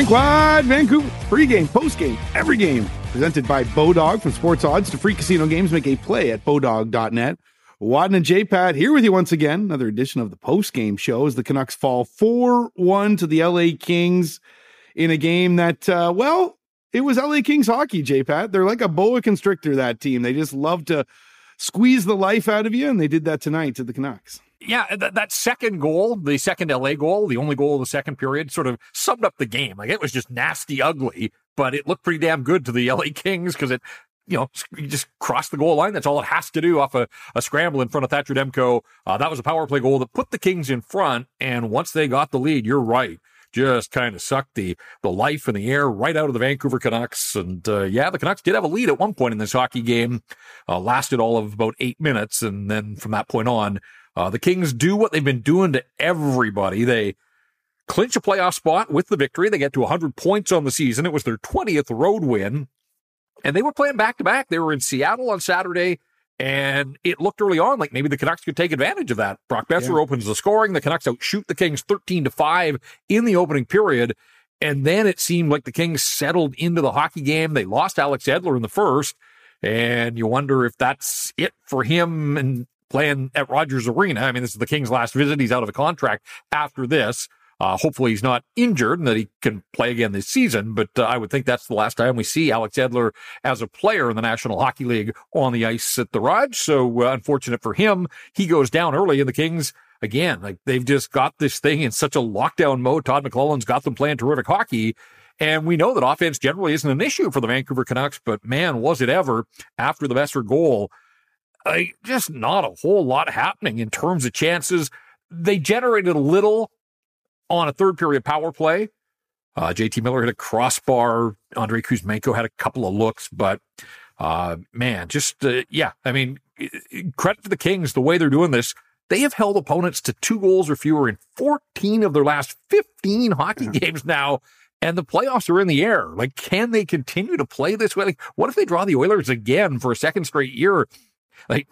Rinkwide Vancouver. Pre-game, post-game, every game. Presented by Bodog from Sports Odds to free casino games. Make a play at bodog.net. Wadden and J-Pat here with you once again. Another edition of the post-game show as the Canucks fall 4-1 to the LA Kings in a game that, uh, well, it was LA Kings hockey, J-Pat. They're like a boa constrictor, that team. They just love to squeeze the life out of you, and they did that tonight to the Canucks. Yeah, that, that second goal, the second LA goal, the only goal of the second period, sort of summed up the game. Like it was just nasty, ugly, but it looked pretty damn good to the LA Kings because it, you know, you just crossed the goal line. That's all it has to do off a, a scramble in front of Thatcher Demko. Uh, that was a power play goal that put the Kings in front. And once they got the lead, you're right just kind of sucked the the life and the air right out of the Vancouver Canucks. And uh, yeah, the Canucks did have a lead at one point in this hockey game, uh, lasted all of about eight minutes, and then from that point on, uh, the Kings do what they've been doing to everybody. They clinch a playoff spot with the victory. They get to 100 points on the season. It was their 20th road win. And they were playing back to back. They were in Seattle on Saturday, and it looked early on like maybe the Canucks could take advantage of that. Brock Boeser yeah. opens the scoring. The Canucks outshoot the Kings 13 to 5 in the opening period. And then it seemed like the Kings settled into the hockey game. They lost Alex Edler in the first. And you wonder if that's it for him and playing at Rogers Arena. I mean, this is the King's last visit. He's out of a contract after this. Uh, hopefully he's not injured and that he can play again this season. But uh, I would think that's the last time we see Alex Edler as a player in the National Hockey League on the ice at the Raj. So uh, unfortunate for him, he goes down early. in the Kings again, like they've just got this thing in such a lockdown mode. Todd McLellan's got them playing terrific hockey. And we know that offense generally isn't an issue for the Vancouver Canucks, but man, was it ever after the Boeser goal uh, just not a whole lot happening in terms of chances. They generated a little on a third period power play. Uh, JT Miller had a crossbar. Andrei Kuzmenko had a couple of looks, but uh, man, just uh, yeah. I mean, credit to the Kings the way they're doing this. They have held opponents to two goals or fewer in 14 of their last 15 hockey games now and the playoffs are in the air. Like, can they continue to play this way? Like, what if they draw the Oilers again for a second straight year? Like,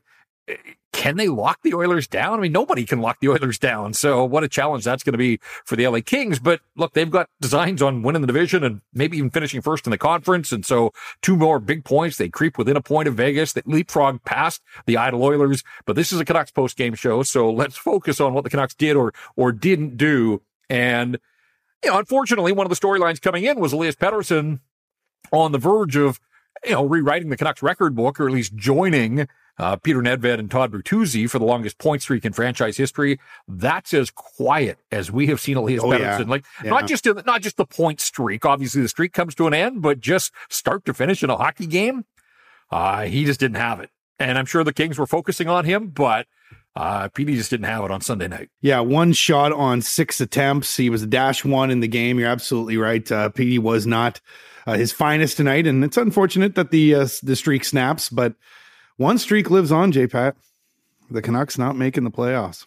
eh, can they lock the Oilers down? I mean, nobody can lock the Oilers down. So what a challenge that's going to be for the LA Kings. But look, they've got designs on winning the division and maybe even finishing first in the conference. And so two more big points. They creep within a point of Vegas. They leapfrog past the idle Oilers. But this is a Canucks post game show. So let's focus on what the Canucks did or, or didn't do. And, you know, unfortunately, one of the storylines coming in was Elias Pettersson on the verge of, you know, rewriting the Canucks record book or at least joining uh, Peter Nedved and Todd Bertuzzi for the longest point streak in franchise history. That's as quiet as we have seen Elias oh, Pettersson. Yeah. Like yeah. not just in, not just the point streak. Obviously, the streak comes to an end, but just start to finish in a hockey game. Uh, he just didn't have it, and I'm sure the Kings were focusing on him, but. Uh, PD just didn't have it on Sunday night. Yeah, one shot on six attempts. He was a dash one in the game. You're absolutely right. Uh, PD was not uh, his finest tonight, and it's unfortunate that the uh, the streak snaps. But one streak lives on, J Pat. The Canucks not making the playoffs.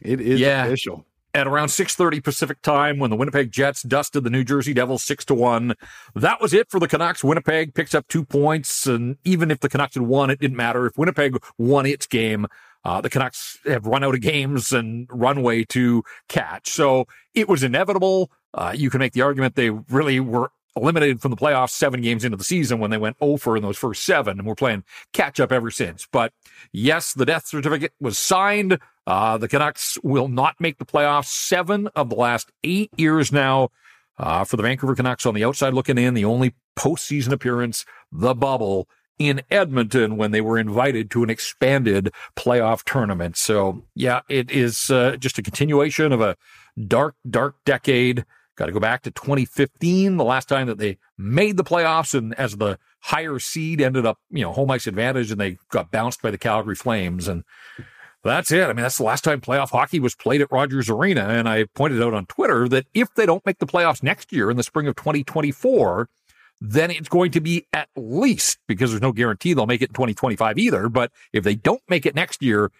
It is yeah. official. At around 6:30 Pacific time, when the Winnipeg Jets dusted the New Jersey Devils six to one, that was it for the Canucks. Winnipeg picks up two points, and even if the Canucks had won, it didn't matter. If Winnipeg won its game, uh, the Canucks have run out of games and runway to catch. So it was inevitable. Uh, you can make the argument they really were eliminated from the playoffs seven games into the season when they went over in those first seven, and we're playing catch up ever since. But yes, the death certificate was signed. Uh, the Canucks will not make the playoffs seven of the last eight years now. Uh, for the Vancouver Canucks on the outside looking in, the only postseason appearance, the bubble in Edmonton when they were invited to an expanded playoff tournament. So yeah, it is uh, just a continuation of a dark, dark decade. Got to go back to 2015, the last time that they made the playoffs, and as the higher seed ended up, you know, home ice advantage, and they got bounced by the Calgary Flames. And that's it. I mean, that's the last time playoff hockey was played at Rogers Arena. And I pointed out on Twitter that if they don't make the playoffs next year in the spring of 2024, then it's going to be at least, because there's no guarantee they'll make it in 2025 either. But if they don't make it next year,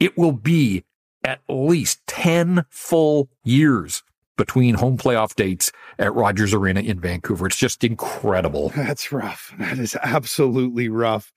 it will be at least 10 full years between home playoff dates at Rogers Arena in Vancouver. It's just incredible. That's rough. That is absolutely rough.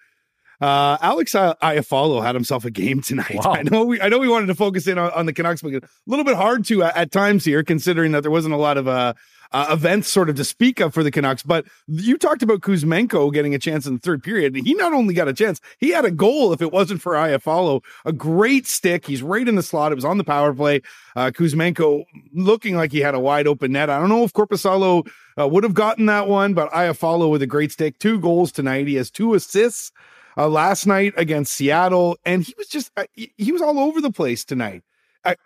Uh, Alex Iafallo had himself a game tonight. Wow. I know we I know we wanted to focus in on, on the Canucks, but a little bit hard to uh, at times here, considering that there wasn't a lot of uh, uh, events sort of to speak of for the Canucks. But you talked about Kuzmenko getting a chance in the third period. He not only got a chance, he had a goal if it wasn't for Iafallo. A great stick. He's right in the slot. It was on the power play. Uh, Kuzmenko looking like he had a wide open net. I don't know if Korpisalo uh, would have gotten that one, but Iafallo with a great stick. Two goals tonight. He has two assists. Uh, last night against Seattle, and he was just uh, he was all over the place tonight.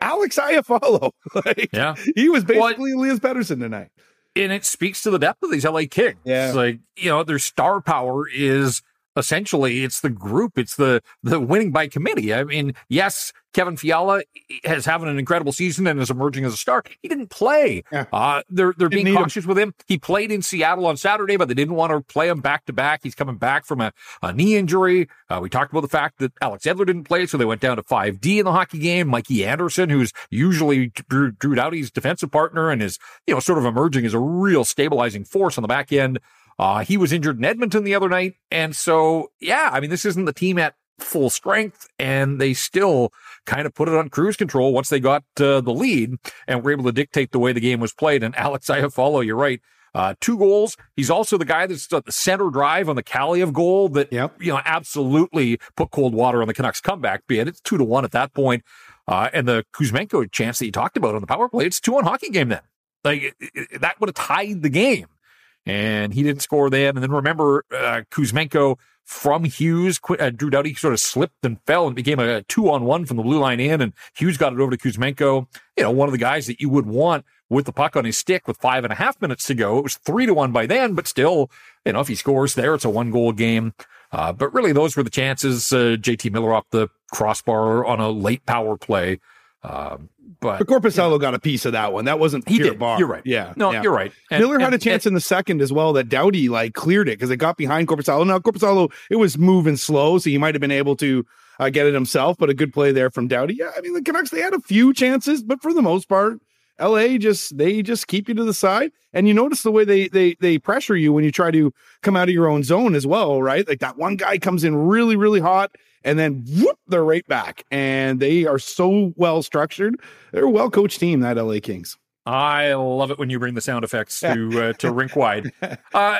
Alex Iafallo. like, yeah. He was basically well, Elias Pettersson tonight. And it speaks to the depth of these LA Kings. Yeah. It's like, you know, their star power is essentially it's the group, it's the the winning by committee. I mean, yes, Kevin Fiala has having an incredible season and is emerging as a star. He didn't play. Yeah. Uh, they're they're being cautious him. with him. He played in Seattle on Saturday, but they didn't want to play him back to back. He's coming back from a, a knee injury. Uh, we talked about the fact that Alex Edler didn't play, so they went down to 5D in the hockey game. Mikey Anderson, who's usually Drew, Drew Doughty's defensive partner and is, you know, sort of emerging as a real stabilizing force on the back end. Uh, he was injured in Edmonton the other night. And so, yeah, I mean, this isn't the team at full strength and they still kind of put it on cruise control once they got uh, the lead and were able to dictate the way the game was played. And Alex Iafallo, you're right. Uh, two goals. He's also the guy that's at the center drive on the Kaliyev goal that, yep. you know, absolutely put cold water on the Canucks comeback bid. It's two to one at that point. Uh, and the Kuzmenko chance that you talked about on the power play, it's two on hockey game then. Like it, it, that would have tied the game and he didn't score then. And then remember, uh, Kuzmenko from Hughes, uh, Drew Doughty sort of slipped and fell and became a two on one from the blue line in, and Hughes got it over to Kuzmenko. You know, one of the guys that you would want with the puck on his stick with five and a half minutes to go. It was three to one by then, but still, you know, if he scores there, it's a one goal game. Uh, but really, those were the chances. Uh, JT Miller off the crossbar on a late power play. Um, but, but Korpisalo got a piece of that one. That wasn't he did. Bar. You're right. Yeah. No, yeah. you're right. And, Miller had a chance and, in the second as well that Doughty like cleared it because it got behind Korpisalo. Now Korpisalo, it was moving slow, so he might have been able to uh, get it himself, but a good play there from Doughty. Yeah, I mean the Canucks they had a few chances, but for the most part, LA just they just keep you to the side. And you notice the way they they they pressure you when you try to come out of your own zone as well, right? Like that one guy comes in really, really hot and then whoop, they're right back. And they are so well structured. They're a well coached team, that LA Kings. I love it when you bring the sound effects to uh, to rink wide. Uh,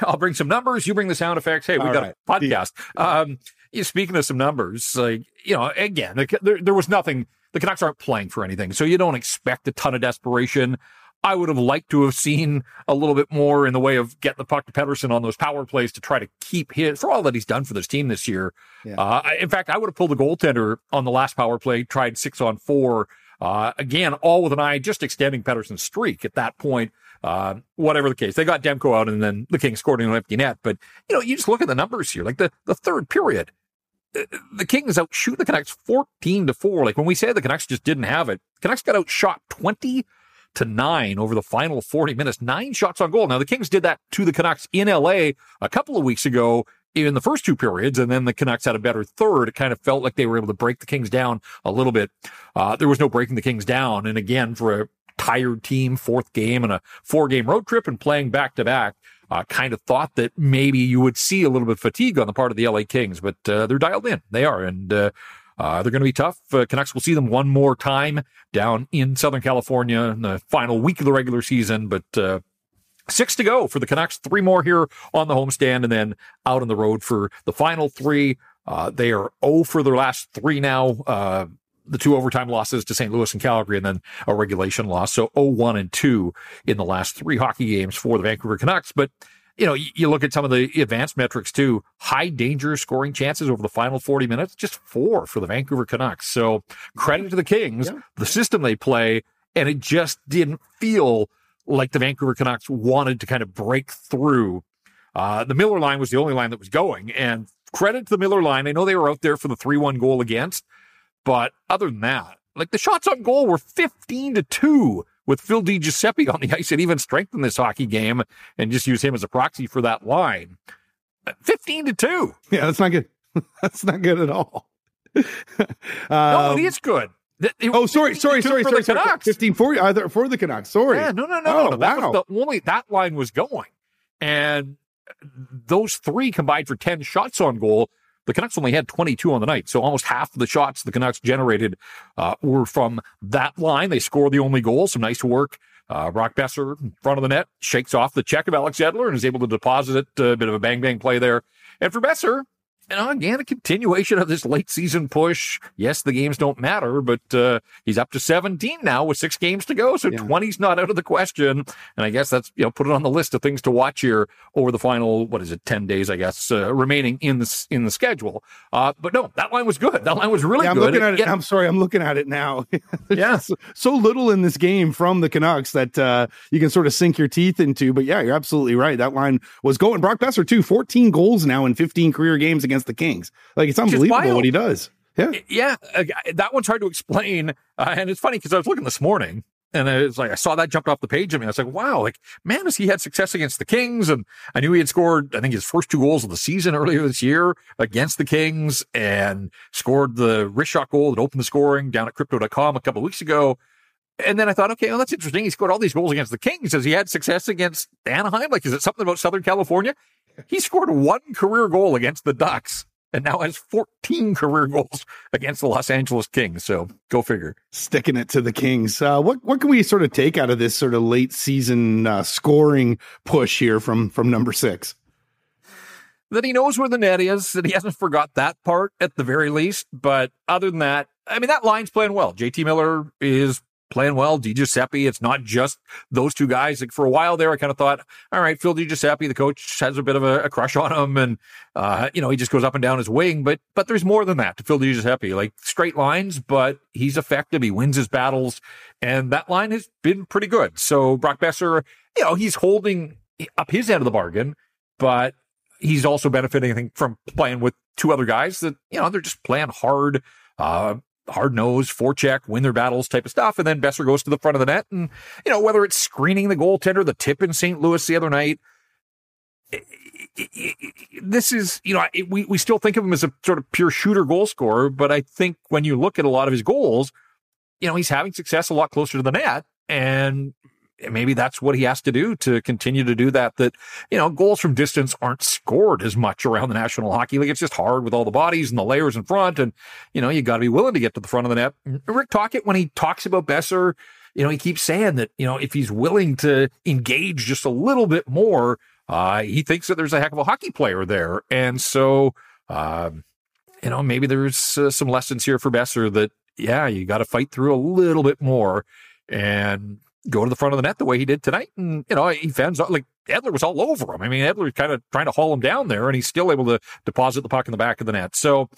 I'll bring some numbers. You bring the sound effects. Hey, we got right. a podcast. Yeah. Um, speaking of some numbers, like you know, again, there, there was nothing. The Canucks aren't playing for anything, so you don't expect a ton of desperation. I would have liked to have seen a little bit more in the way of getting the puck to Pettersson on those power plays to try to keep his, for all that he's done for this team this year. Yeah. Uh, in fact, I would have pulled the goaltender on the last power play, tried six on four. Uh, again, all with an eye just extending Pettersson's streak at that point. Uh, whatever the case, they got Demko out and then the Kings scored in an empty net. But, you know, you just look at the numbers here, like the, the third period, the Kings outshoot the Canucks 14 to 4. Like when we say the Canucks just didn't have it, Canucks got outshot 20 to nine over the final 40 minutes, nine shots on goal. Now, the Kings did that to the Canucks in LA a couple of weeks ago in the first two periods, and then the Canucks had a better third. It kind of felt like they were able to break the Kings down a little bit. Uh, there was no breaking the Kings down. And again, for a tired team, fourth game and a four game road trip and playing back to back, uh, kind of thought that maybe you would see a little bit of fatigue on the part of the LA Kings, but uh, they're dialed in. They are. And uh, uh, they're going to be tough. Uh, Canucks will see them one more time down in Southern California in the final week of the regular season, but uh, six to go for the Canucks. Three more here on the homestand, and then out on the road for the final three. Uh, they are 0 for their last three now. Uh, the two overtime losses to St. Louis and Calgary, and then a regulation loss. So 0 1 and 2 in the last three hockey games for the Vancouver Canucks. But you know, you look at some of the advanced metrics too. High danger scoring chances over the final 40 minutes, just four for the Vancouver Canucks. So credit to the Kings, yeah. the system they play, and it just didn't feel like the Vancouver Canucks wanted to kind of break through. Uh, the Miller line was the only line that was going, and credit to the Miller line. I know they were out there for the 3 1 goal against, but other than that, like the shots on goal were 15 to 2 with Phil Giuseppe on the ice and even strengthen this hockey game and just use him as a proxy for that line. 15 to 2. Yeah, that's not good. that's not good at all. um, no, it is good. It, oh, sorry, sorry, sorry, sorry, sorry. 15 for, either for the Canucks. Sorry. Yeah, no, no, no. Oh, no. That wow. was the only that line was going. And those three combined for 10 shots on goal. The Canucks only had 22 on the night. So almost half of the shots the Canucks generated uh, were from that line. They scored the only goal. Some nice work. Uh, Brock Boeser in front of the net shakes off the check of Alex Edler and is able to deposit it. A bit of a bang bang play there. And for Boeser, know, again, a continuation of this late season push. Yes, the games don't matter, but uh, he's up to 17 now with six games to go. So yeah. 20's not out of the question. And I guess that's, you know, put it on the list of things to watch here over the final, what is it, 10 days, I guess, uh, remaining in the, in the schedule. Uh, but no, that line was good. That line was really yeah, I'm good. looking at it. I'm sorry. I'm looking at it now. yeah. So, so, little in this game from the Canucks that uh, you can sort of sink your teeth into. But yeah, you're absolutely right. That line was going. Brock Boeser, too, 14 goals now in 15 career games against the Kings. Like it's unbelievable what he does. Yeah, yeah, uh, that one's hard to explain, uh, and it's funny because I was looking this morning. And it's like I saw that jumped off the page of me. I was like, "Wow! Like, man, has he had success against the Kings?" And I knew he had scored, I think, his first two goals of the season earlier this year against the Kings, and scored the wrist shot goal that opened the scoring down at Crypto.com a couple weeks ago. And then I thought, okay, well, that's interesting. He scored all these goals against the Kings. Has he had success against Anaheim? Like, is it something about Southern California? He scored one career goal against the Ducks and now has 14 career goals against the Los Angeles Kings. So go figure. Sticking it to the Kings. Uh, what what can we sort of take out of this sort of late season uh, scoring push here from from number six? That he knows where the net is, that he hasn't forgot that part at the very least. But other than that, I mean, that line's playing well. JT Miller is playing well. Giuseppe, it's not just those two guys. Like for a while there, I kind of thought, all right, Phil Giuseppe, the coach has a bit of a, a crush on him, and uh, you know he just goes up and down his wing. But but there's more than that to Phil Giuseppe. Like straight lines, but he's effective. He wins his battles, and that line has been pretty good. So Brock Boeser, you know, he's holding up his end of the bargain, but he's also benefiting, I think, from playing with two other guys that you know they're just playing hard. Uh, hard nose, forecheck, win their battles type of stuff. And then Boeser goes to the front of the net. And, you know, whether it's screening the goaltender, the tip in St. Louis the other night, this is, you know, we, we still think of him as a sort of pure shooter goal scorer. But I think when you look at a lot of his goals, you know, he's having success a lot closer to the net. And maybe that's what he has to do to continue to do that. That, you know, goals from distance aren't scored as much around the National Hockey League. It's just hard with all the bodies and the layers in front. And, you know, you got to be willing to get to the front of the net. Rick Tocchet, when he talks about Boeser, you know, he keeps saying that, you know, if he's willing to engage just a little bit more, uh, he thinks that there's a heck of a hockey player there. And so, um, you know, maybe there's uh, some lessons here for Boeser that, yeah, you got to fight through a little bit more. And go to the front of the net the way he did tonight. And, you know, he fans like Edler was all over him. I mean, Edler kind of trying to haul him down there and he's still able to deposit the puck in the back of the net. So,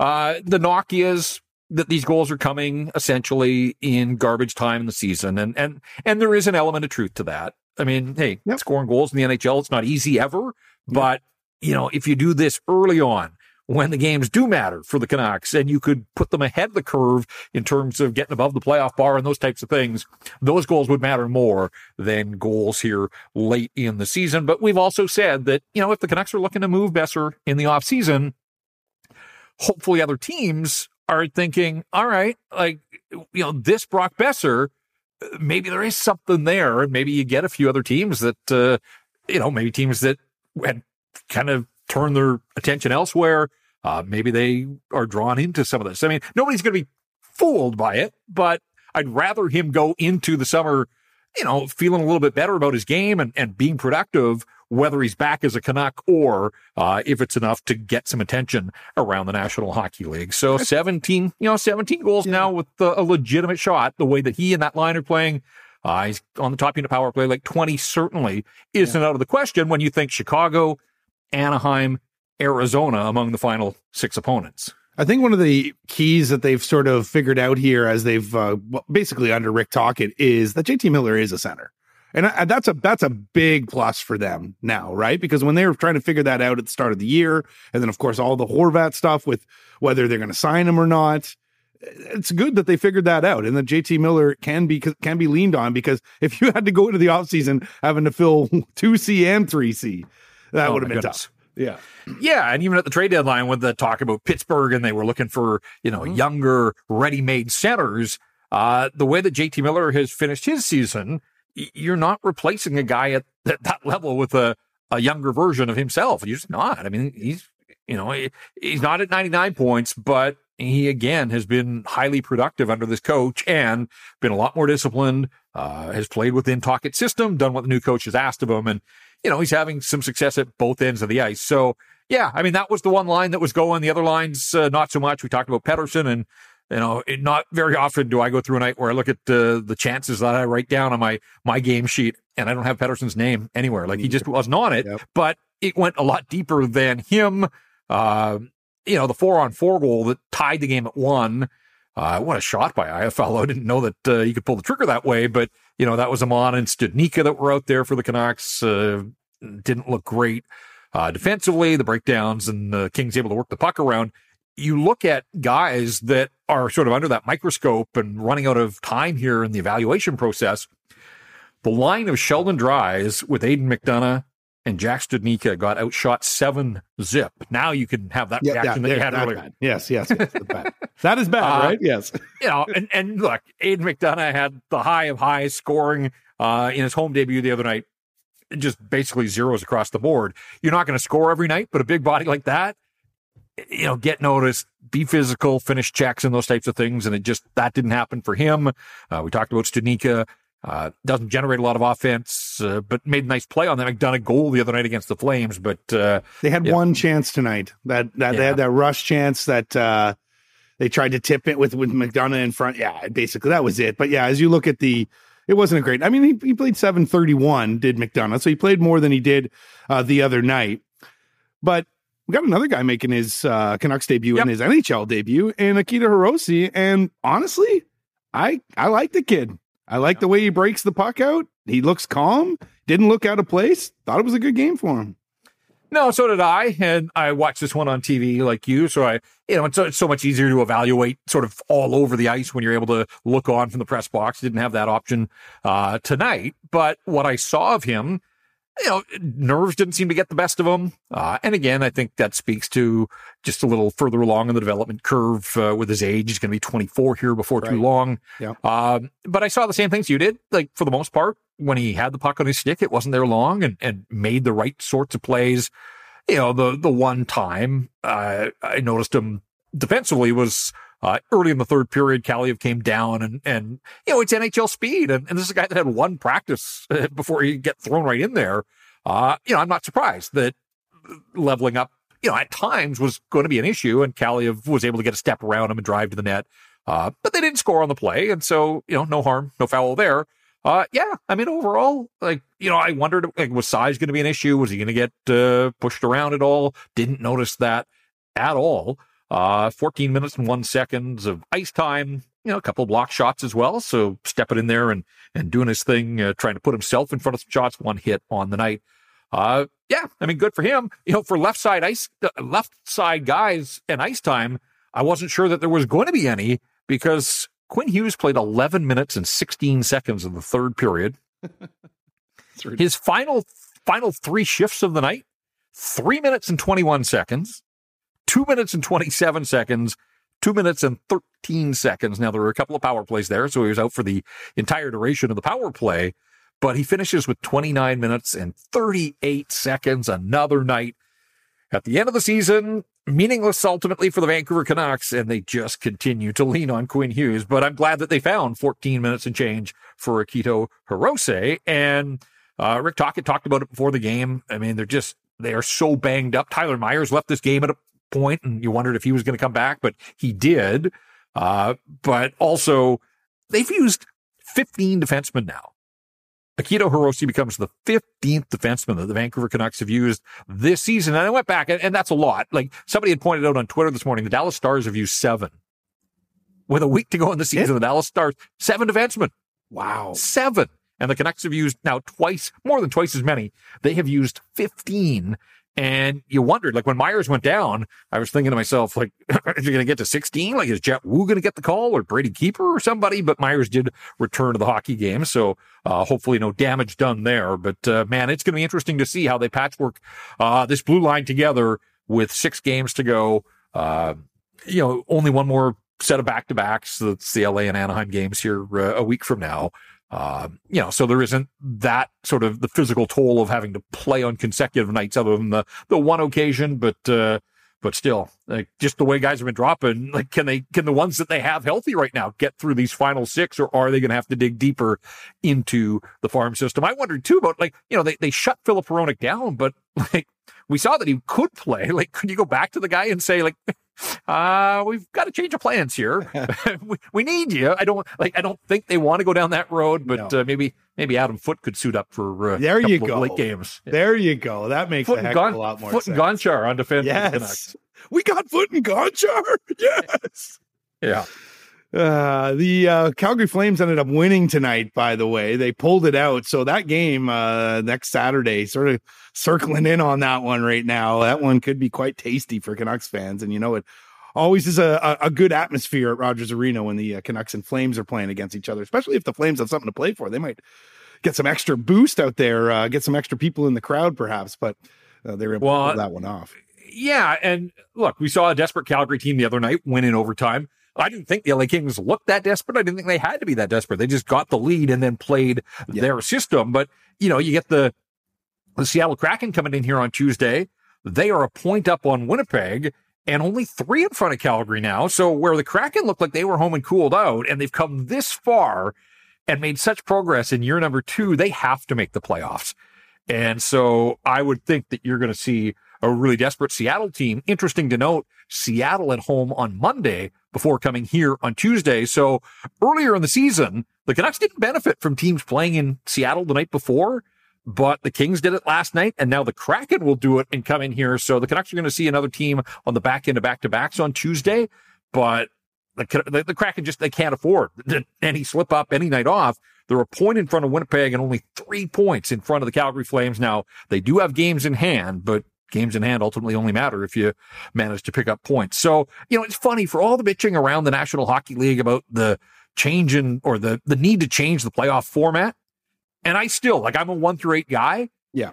uh, the knock is that these goals are coming essentially in garbage time in the season. And, and, and there is an element of truth to that. I mean, hey, yep. scoring goals in the NHL, it's not easy ever, but, you know, if you do this early on, when the games do matter for the Canucks and you could put them ahead of the curve in terms of getting above the playoff bar and those types of things, those goals would matter more than goals here late in the season. But we've also said that, you know, if the Canucks are looking to move Boeser in the offseason, hopefully other teams are thinking, all right, like, you know, this Brock Boeser, maybe there is something there. And maybe you get a few other teams that, uh, you know, maybe teams that had kind of turn their attention elsewhere. Uh, maybe they are drawn into some of this. I mean, nobody's going to be fooled by it, but I'd rather him go into the summer, you know, feeling a little bit better about his game and, and being productive, whether he's back as a Canuck or uh, if it's enough to get some attention around the National Hockey League. So 17, you know, 17 goals yeah. now with a legitimate shot, the way that he and that line are playing. Uh, he's on the top unit power play, like 20 certainly isn't yeah. out of the question when you think Chicago, Anaheim, Arizona among the final six opponents. I think one of the keys that they've sort of figured out here as they've uh, basically under Rick Tocchet is that JT Miller is a center. And that's a that's a big plus for them now, right? Because when they were trying to figure that out at the start of the year, and then of course all the Horvat stuff with whether they're going to sign him or not, it's good that they figured that out, and that JT Miller can be can be leaned on because if you had to go into the offseason having to fill two C and three C, that oh would have been goodness. tough. Yeah. Yeah. And even at the trade deadline, when the talk about Pittsburgh and they were looking for, you know, mm-hmm. younger, ready made centers, uh, the way that JT Miller has finished his season, you're not replacing a guy at that, that level with a, a younger version of himself. You're just not. I mean, he's You know, he, he's not at 99 points, but he again has been highly productive under this coach and been a lot more disciplined, uh, has played within Tocchet's system, done what the new coach has asked of him. And, you know, he's having some success at both ends of the ice. So, yeah, I mean, that was the one line that was going. The other lines, uh, not so much. We talked about Pettersson and, you know, it, not very often do I go through a night where I look at uh, the chances that I write down on my, my game sheet and I don't have Pettersson's name anywhere. Like he just wasn't on it, yep. but it went a lot deeper than him. Uh, you know, the four on four goal that tied the game at one. Uh, what a shot by Iafallo. I didn't know that uh, you could pull the trigger that way, but, you know, that was Aman and Studnicka that were out there for the Canucks. Uh, didn't look great uh, defensively. The breakdowns and the Kings able to work the puck around. You look at guys that are sort of under that microscope and running out of time here in the evaluation process. The line of Sheldon Dries with Aidan McDonough and Jack Studnicka got outshot seven zip. Now you can have that yeah, reaction yeah, that you had earlier. Bad. Yes, yes, yes that is bad, uh, right? Yes. you know, and, and look, Aidan McDonough had the high of highs scoring uh, in his home debut the other night. Just basically zeros across the board. You're not going to score every night, but a big body like that, you know, get noticed, be physical, finish checks and those types of things. And it just, that didn't happen for him. Uh, we talked about Studnicka. Uh, doesn't generate a lot of offense, uh, but made a nice play on that McDonough goal the other night against the Flames. But uh, they had one chance tonight. That that yeah. they had that rush chance that uh, they tried to tip it with with McDonough in front. Yeah, basically that was it. But yeah, as you look at the, it wasn't a great. I mean, he, he played seven thirty one. Did McDonough? So he played more than he did uh, the other night. But we got another guy making his uh, Canucks debut yep. and his NHL debut, and Akito Hirose. And honestly, I I like the kid. I like the way he breaks the puck out. He looks calm, didn't look out of place. Thought it was a good game for him. No, so did I. And I watched this one on TV like you. So I, you know, it's so, it's so much easier to evaluate sort of all over the ice when you're able to look on from the press box. Didn't have that option uh, tonight. But what I saw of him, you know, nerves didn't seem to get the best of him. Uh, and again, I think that speaks to just a little further along in the development curve uh, with his age. He's going to be 24 here before right. too long. Yeah. Um, but I saw the same things you did. Like for the most part, when he had the puck on his stick, it wasn't there long and, and made the right sorts of plays. You know, the, the one time, uh, I noticed him defensively was, uh, early in the third period, Kaliyev came down and, and, you know, it's NHL speed. And, and this is a guy that had one practice before he get thrown right in there. Uh, you know, I'm not surprised that leveling up, you know, at times was going to be an issue and Kaliyev was able to get a step around him and drive to the net. Uh, but they didn't score on the play. And so, you know, no harm, no foul there. Uh, yeah, I mean, overall, like, you know, I wondered, like, was size going to be an issue? Was he going to get, uh, pushed around at all? Didn't notice that at all. Uh, 14 minutes and one seconds of ice time, you know, a couple block shots as well. So stepping in there and, and doing his thing, uh, trying to put himself in front of some shots, one hit on the night. Uh, yeah, I mean, good for him. You know, for left side ice, uh, left side guys and ice time, I wasn't sure that there was going to be any because Quinn Hughes played 11 minutes and 16 seconds in the third period. His final final three shifts of the night, three minutes and 21 seconds, two minutes and 27 seconds, two minutes and 13 seconds. Now, there were a couple of power plays there, so he was out for the entire duration of the power play, but he finishes with 29 minutes and 38 seconds another night. At the end of the season, meaningless ultimately for the Vancouver Canucks, and they just continue to lean on Quinn Hughes. But I'm glad that they found 14 minutes and change for Akito Hirose. And uh, Rick Tocchet talked about it before the game. I mean, they're just, they are so banged up. Tyler Myers left this game at a point and you wondered if he was going to come back, but he did. Uh, but also, they've used 15 defensemen now. Akito Hirose becomes the 15th defenseman that the Vancouver Canucks have used this season. And I went back, and, and that's a lot. Like somebody had pointed out on Twitter this morning, the Dallas Stars have used seven. With a week to go in the season, the Dallas Stars, seven defensemen. Wow. Seven. And the Canucks have used now twice, more than twice as many. They have used 15 and you wondered, like when Myers went down, I was thinking to myself, like, is he going to get to 16? Like, is Jett Woo going to get the call or Brady Keeper or somebody? But Myers did return to the hockey game. So, uh, hopefully no damage done there. But, uh, man, it's going to be interesting to see how they patchwork, uh, this blue line together with six games to go. Uh, you know, only one more set of back to backs. That's the LA and Anaheim games here uh, a week from now. Uh, you know, so there isn't that sort of the physical toll of having to play on consecutive nights other than the, the one occasion. But, uh, but still, like just the way guys have been dropping, like can they can the ones that they have healthy right now get through these final six, or are they going to have to dig deeper into the farm system? I wondered too about like you know they they shut Filip Hronek down, but like we saw that he could play. Like, could you go back to the guy and say like? Uh, we've got to change of plans here. we, we, need you. I don't like. I don't think they want to go down that road, but no. uh, maybe maybe Adam Foote could suit up for uh, there. You go. Late games. There you go. That makes Foote a, Gon- a lot more Foote sense. and Gonchar on defense. Yes, we got Foote and Gonchar. Yes. yeah. Uh, the uh, Calgary Flames ended up winning tonight, by the way. They pulled it out. So that game uh, next Saturday, sort of circling in on that one right now. That one could be quite tasty for Canucks fans. And you know, it always is a, a, good atmosphere at Rogers Arena when the uh, Canucks and Flames are playing against each other, especially if the Flames have something to play for. They might get some extra boost out there, uh, get some extra people in the crowd, perhaps. But uh, they were able well, to pull that one off. Yeah. And look, we saw a desperate Calgary team the other night win in overtime. I didn't think the LA Kings looked that desperate. I didn't think they had to be that desperate. They just got the lead and then played yeah. their system. But, you know, you get the, the Seattle Kraken coming in here on Tuesday. They are a point up on Winnipeg and only three in front of Calgary now. So where the Kraken looked like they were home and cooled out and they've come this far and made such progress in year number two, they have to make the playoffs. And so I would think that you're going to see a really desperate Seattle team. Interesting to note, Seattle at home on Monday before coming here on Tuesday. So earlier in the season, the Canucks didn't benefit from teams playing in Seattle the night before, but the Kings did it last night, and now the Kraken will do it and come in here. So the Canucks are going to see another team on the back end of back to backs on Tuesday, but the, the, the Kraken just they can't afford any slip up, any night off. They're a point in front of Winnipeg and only three points in front of the Calgary Flames. Now they do have games in hand, but games in hand ultimately only matter if you manage to pick up points. So, you know, it's funny for all the bitching around the National Hockey League about the change in or the, the need to change the playoff format. And I still, like, I'm a one through eight guy. Yeah.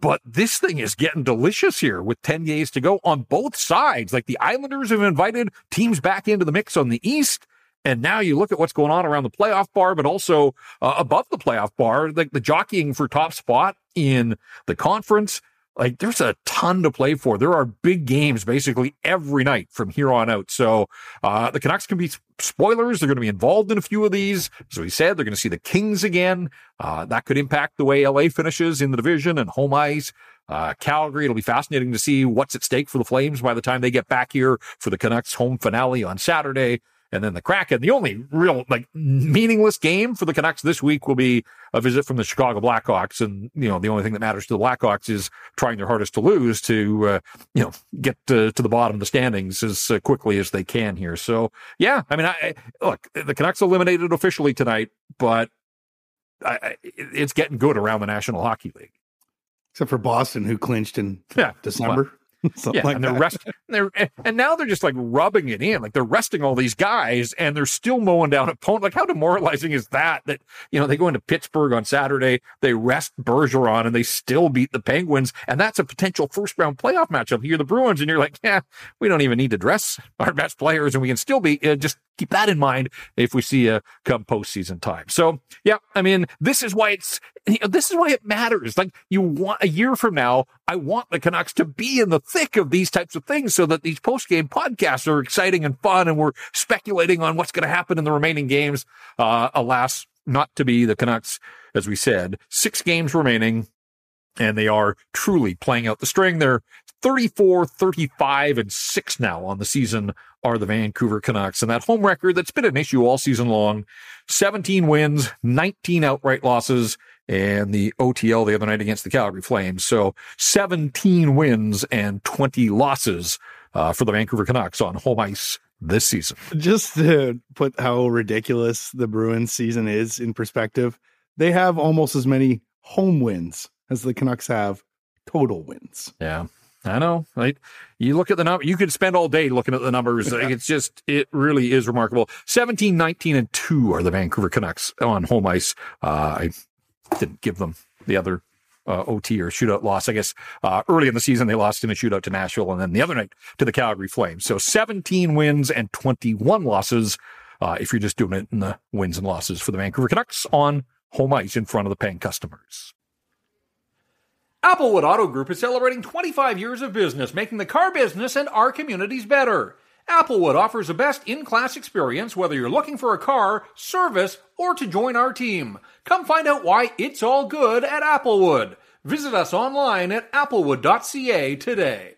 But this thing is getting delicious here with 10 days to go on both sides. Like the Islanders have invited teams back into the mix on the East. And now you look at what's going on around the playoff bar, but also uh, above the playoff bar, like the jockeying for top spot in the conference. Like there's a ton to play for. There are big games basically every night from here on out. So uh, the Canucks can be spoilers. They're going to be involved in a few of these. As we said, they're going to see the Kings again. Uh, that could impact the way LA finishes in the division and home ice. Uh, Calgary, it'll be fascinating to see what's at stake for the Flames by the time they get back here for the Canucks home finale on Saturday and then the Kraken. The only real like meaningless game for the Canucks this week will be a visit from the Chicago Blackhawks, and you know the only thing that matters to the Blackhawks is trying their hardest to lose to uh, you know get to, to, the bottom of the standings as uh, quickly as they can here. So yeah, I mean, I, look, the Canucks eliminated officially tonight, but I, it's getting good around the National Hockey League. Except for Boston, who clinched in yeah, December. Yeah, like and they're rest, they're and now they're just like rubbing it in, like they're resting all these guys, and they're still mowing down opponent. Like how demoralizing is that? That you know they go into Pittsburgh on Saturday, they rest Bergeron, and they still beat the Penguins, and that's a potential first round playoff matchup. You're the Bruins, and you're like, yeah, we don't even need to dress our best players, and we can still be uh, just keep that in mind if we see a come postseason time. So yeah, I mean, this is why it's you know, this is why it matters. Like you want a year from now, I want the Canucks to be in the thick of these types of things so that these post game podcasts are exciting and fun, and we're speculating on what's going to happen in the remaining games. Uh, alas, not to be the Canucks, as we said, six games remaining and they are truly playing out the string. They're 34, 35, and 6 now on the season are the Vancouver Canucks. And that home record that's been an issue all season long 17 wins, 19 outright losses, and the OTL the other night against the Calgary Flames. So 17 wins and 20 losses uh, for the Vancouver Canucks on home ice this season. Just to put how ridiculous the Bruins season is in perspective, they have almost as many home wins as the Canucks have total wins. Yeah. I know. Right? You look at the number, you could spend all day looking at the numbers. Yeah. It's just, it really is remarkable. 17, 19, and 2 are the Vancouver Canucks on home ice. Uh, I didn't give them the other uh, OT or shootout loss. I guess uh, early in the season, they lost in a shootout to Nashville and then the other night to the Calgary Flames. So 17 wins and 21 losses uh, if you're just doing it in the wins and losses for the Vancouver Canucks on home ice in front of the paying customers. Applewood Auto Group is celebrating 25 years of business, making the car business and our communities better. Applewood offers the best in class experience whether you're looking for a car, service, or to join our team. Come find out why it's all good at Applewood. Visit us online at applewood.ca today.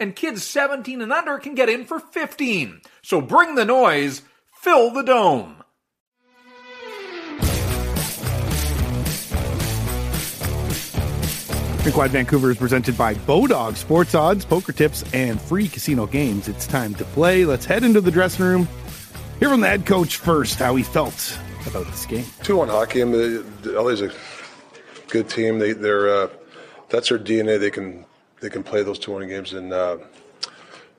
and kids 17 and under can get in for 15. So bring the noise, fill the dome. Rinkwide Vancouver is presented by Bodog Sports Odds, Poker Tips, and free casino games. It's time to play. Let's head into the dressing room. Hear from the head coach first how he felt about this game. Two one hockey. I mean, LA's a good team. They, they're uh, that's their DNA. They can they can play those two one games and uh,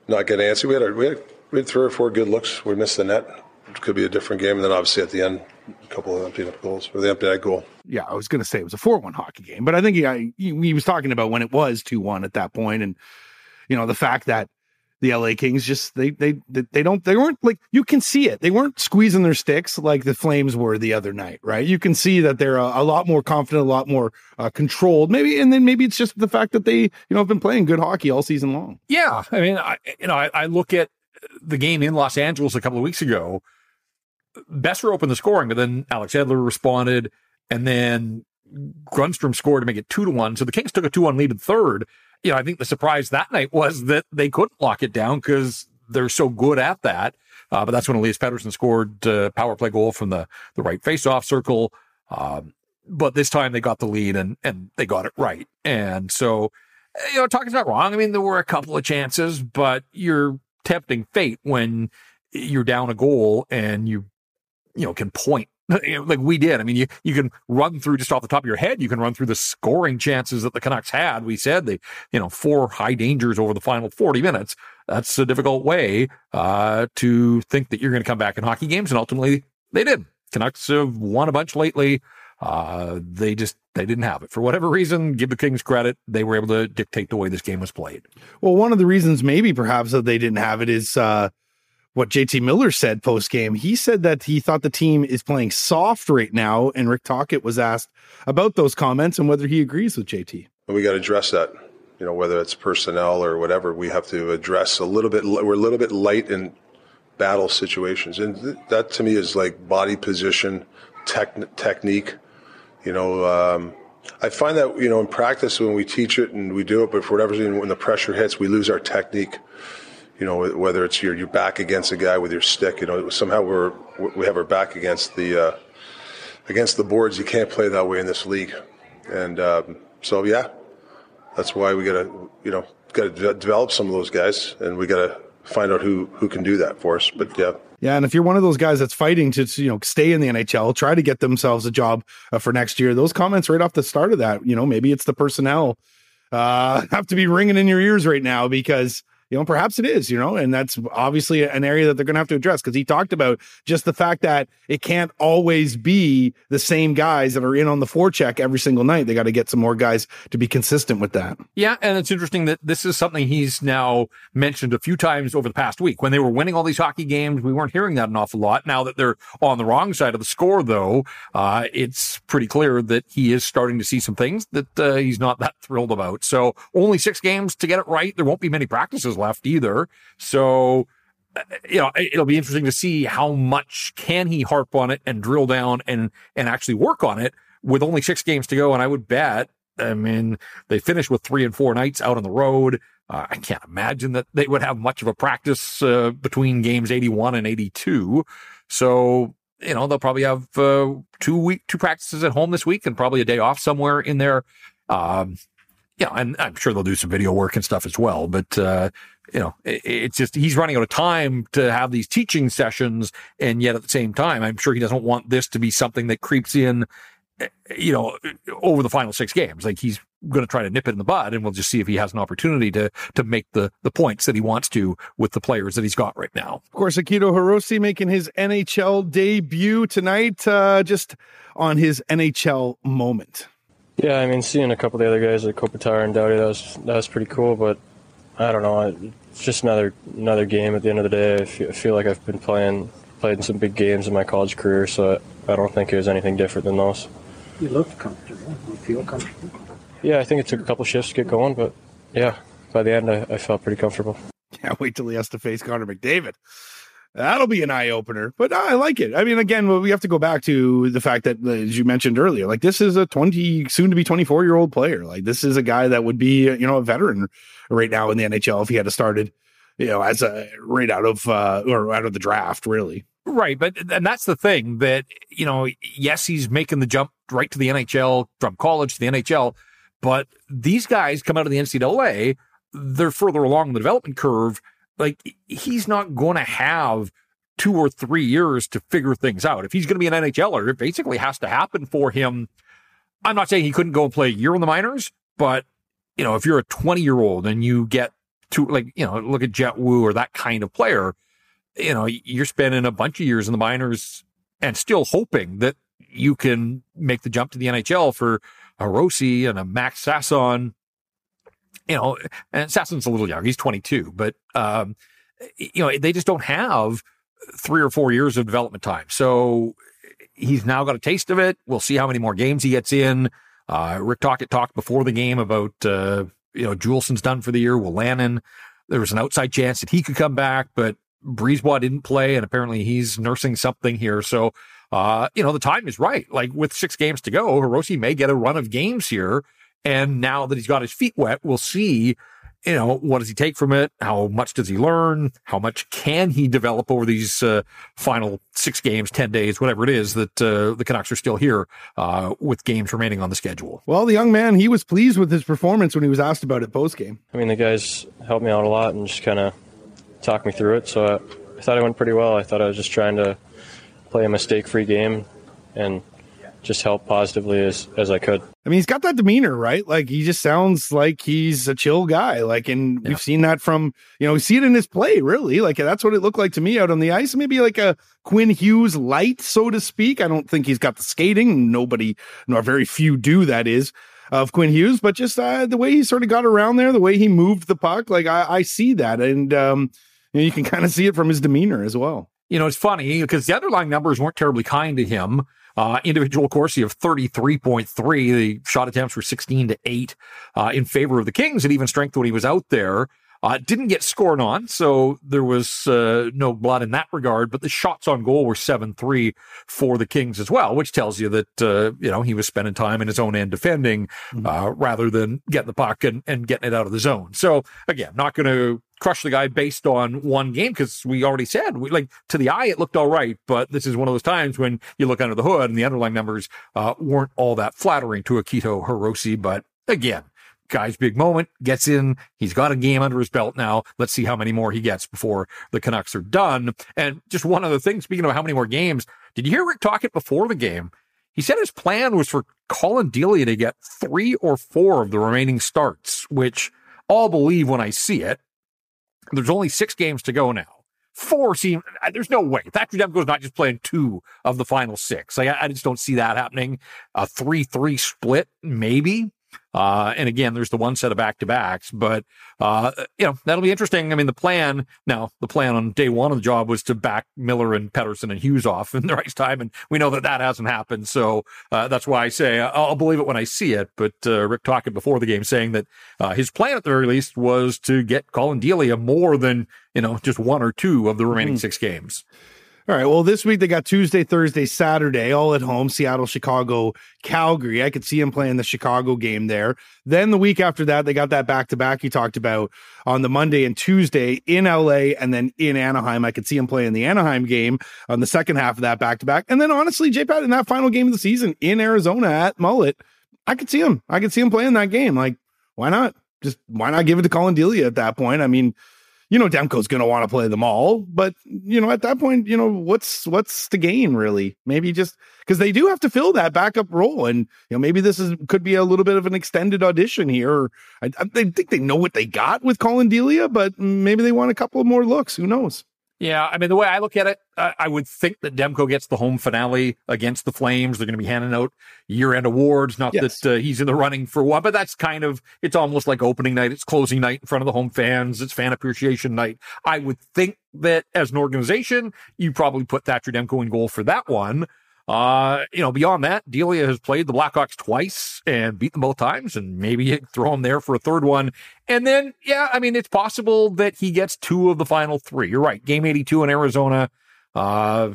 not get antsy. We had, we had we had three or four good looks. We missed the net. It could be a different game. And then obviously at the end, a couple of empty net goals or the empty net goal. Yeah, I was going to say it was a four-one hockey game, but I think he, he, he was talking about when it was two-one at that point, and you know the fact that the LA Kings just they they they don't they weren't like you can see it they weren't squeezing their sticks like the Flames were the other night, right? You can see that they're a, a lot more confident, a lot more uh, controlled, maybe, and then maybe it's just the fact that they you know have been playing good hockey all season long. Yeah, I mean, I, you know, I, I look at the game in Los Angeles a couple of weeks ago. Boeser opened the scoring, but then Alex Edler responded, and then Grundstrom scored to make it two to one. So the Kings took a two one lead in third. You know, I think the surprise that night was that they couldn't lock it down because they're so good at that. Uh, but that's when Elias Pettersson scored uh, power play goal from the the right faceoff circle. Um, but this time they got the lead and and they got it right. And so, you know, Tocchet's not wrong. I mean, there were a couple of chances, but you're tempting fate when you're down a goal and you you know can point like we did. I mean, you, you can run through just off the top of your head. You can run through the scoring chances that the Canucks had. We said they, you know, four high dangers over the final 40 minutes. That's a difficult way, uh, to think that you're going to come back in hockey games. And ultimately they did. Canucks have won a bunch lately. Uh, they just, they didn't have it for whatever reason. Give the Kings credit. They were able to dictate the way this game was played. Well, one of the reasons maybe perhaps that they didn't have it is, uh, what JT Miller said post game. He said that he thought the team is playing soft right now. And Rick Tocchet was asked about those comments and whether he agrees with JT. We got to address that. You know, whether it's personnel or whatever, we have to address a little bit. We're a little bit light in battle situations, and th- that to me is like body position, tech- technique. You know, um, I find that you know in practice when we teach it and we do it, but for whatever reason, when the pressure hits, we lose our technique you know, whether it's your your back against a guy with your stick, you know, somehow we're we have our back against the uh, against the boards. You can't play that way in this league, and um, so yeah, that's why we got to you know got to de- develop some of those guys, and we got to find out who who can do that for us. But yeah. Yeah, and if you're one of those guys that's fighting to you know stay in the NHL, try to get themselves a job uh, for next year. Those comments right off the start of that, you know, maybe it's the personnel uh, have to be ringing in your ears right now because you know, perhaps it is, you know, and that's obviously an area that they're going to have to address because he talked about just the fact that it can't always be the same guys that are in on the forecheck every single night. They got to get some more guys to be consistent with that. Yeah. And it's interesting that this is something he's now mentioned a few times over the past week. When they were winning all these hockey games, we weren't hearing that an awful lot. Now that they're on the wrong side of the score, though, uh, it's pretty clear that he is starting to see some things that uh, he's not that thrilled about. So only six games to get it right. There won't be many practices left either. So, uh, you know, it'll be interesting to see how much can he harp on it and drill down and, and actually work on it with only six games to go. And I would bet, I mean, they finished with three and four nights out on the road. Uh, I can't imagine that they would have much of a practice uh, between games 81 and 82. So, you know, they'll probably have uh, two week, two practices at home this week and probably a day off somewhere in there. Um, yeah, and I'm sure they'll do some video work and stuff as well. But uh, you know, it, it's just he's running out of time to have these teaching sessions, and yet at the same time, I'm sure he doesn't want this to be something that creeps in you know, over the final six games. Like he's going to try to nip it in the bud, and we'll just see if he has an opportunity to to make the the points that he wants to with the players that he's got right now. Of course, Akito Hirose making his NHL debut tonight, uh, just on his NHL moment. Yeah, I mean, seeing a couple of the other guys like Kopitar and Doughty, that was that was pretty cool. But I don't know, it's just another another game. At the end of the day, I feel, I feel like I've been playing played in some big games in my college career, so I don't think it was anything different than those. You looked comfortable. You feel comfortable. Yeah, I think it took a couple shifts to get going, but yeah, by the end, I, I felt pretty comfortable. Can't wait till he has to face Connor McDavid. That'll be an eye opener, but I like it. I mean, again, we have to go back to the fact that, as you mentioned earlier, like this is a 20, soon to be 24 year old player. Like this is a guy that would be, you know, a veteran right now in the NHL if he had started, you know, as a right out of, uh, or out of the draft, really. Right. But, and that's the thing that, you know, yes, he's making the jump right to the NHL from college to the NHL, but these guys come out of the NCAA, they're further along the development curve like he's not going to have two or three years to figure things out. If he's going to be an NHLer, it basically has to happen for him. I'm not saying he couldn't go and play a year in the minors, but you know, if you're a 20 year old and you get to like, you know, look at Jett Woo or that kind of player, you know, you're spending a bunch of years in the minors and still hoping that you can make the jump to the NHL for a Rossi and a Max Sasson you know, and Sasson's a little young. He's 22, but, um, you know, they just don't have three or four years of development time. So he's now got a taste of it. We'll see how many more games he gets in. Uh, Rick Tocchet talked before the game about, uh, you know, Juulsen's done for the year. Wolanin, there was an outside chance that he could come back, but Brisebois didn't play, and apparently he's nursing something here. So, uh, you know, the time is right. Like with six games to go, Hirose may get a run of games here and now that he's got his feet wet, we'll see, you know, what does he take from it? How much does he learn? How much can he develop over these uh, final six games, 10 days, whatever it is that uh, the Canucks are still here uh, with games remaining on the schedule? Well, the young man, he was pleased with his performance when he was asked about it post game. I mean, the guys helped me out a lot and just kind of talked me through it. So I, I thought it went pretty well. I thought I was just trying to play a mistake free game and just help positively as, as I could. I mean, he's got that demeanor, right? Like he just sounds like he's a chill guy. Like, and yeah. we've seen that from, you know, we see it in his play, really. Like that's what it looked like to me out on the ice. Maybe like a Quinn Hughes light, so to speak. I don't think he's got the skating. Nobody, nor very few do that is of Quinn Hughes, but just uh, the way he sort of got around there, the way he moved the puck, like I, I see that. And, um, you, know, you can kind of see it from his demeanor as well. You know, it's funny because the underlying numbers weren't terribly kind to him. Uh, individual Corsi of 33.3. The shot attempts were 16 to 8 uh, in favor of the Kings at even strength when he was out there. Uh, didn't get scored on, so there was uh, no blood in that regard. But the shots on goal were seven three for the Kings as well, which tells you that uh, you know he was spending time in his own end defending mm-hmm. uh, rather than getting the puck and, and getting it out of the zone. So again, not going to crush the guy based on one game because we already said we like to the eye it looked all right, but this is one of those times when you look under the hood and the underlying numbers uh, weren't all that flattering to Akito Hirose. But again, guy's big moment gets in. He's got a game under his belt now. Let's see how many more he gets before the Canucks are done. And just one other thing, speaking of how many more games, did you hear Rick talk it before the game? He said his plan was for Collin Delia to get three or four of the remaining starts, which I'll believe when I see it. There's only six games to go now. Four seem uh, there's no way. Thatcher Demko's not just playing two of the final six. I, I just don't see that happening. A three-three split, maybe. Uh, and again, there's the one set of back to backs, but, uh, you know, that'll be interesting. I mean, the plan now, the plan on day one of the job was to back Miller and Pettersson and Hughes off in the right time. And we know that that hasn't happened. So, uh, that's why I say I'll believe it when I see it. But, uh, Rick talking before the game saying that, uh, his plan at the very least was to get Collin Delia more than, you know, just one or two of the remaining mm-hmm. six games. All right. Well, this week they got Tuesday, Thursday, Saturday, all at home. Seattle, Chicago, Calgary. I could see him playing the Chicago game there. Then the week after that, they got that back to back he talked about on the Monday and Tuesday in LA and then in Anaheim. I could see him playing the Anaheim game on the second half of that back to back. And then honestly, J Pat in that final game of the season in Arizona at Mullett, I could see him. I could see him playing that game. Like, why not? Just why not give it to Collin Delia at that point? I mean, you know Demko's going to want to play them all, but you know at that point, you know what's what's the gain really? Maybe just because they do have to fill that backup role, and you know maybe this is could be a little bit of an extended audition here. I, I think they know what they got with Collin Delia, but maybe they want a couple more looks. Who knows? Yeah, I mean, the way I look at it, uh, I would think that Demko gets the home finale against the Flames. They're going to be handing out year-end awards. Not yes. that uh, he's in the running for one, but that's kind of it's almost like opening night. It's closing night in front of the home fans. It's fan appreciation night. I would think that as an organization, you probably put Thatcher Demko in goal for that one. Uh, you know, beyond that, Delia has played the Blackhawks twice and beat them both times, and maybe throw him there for a third one. And then, yeah, I mean, it's possible that he gets two of the final three. You're right. Game 82 in Arizona. Uh,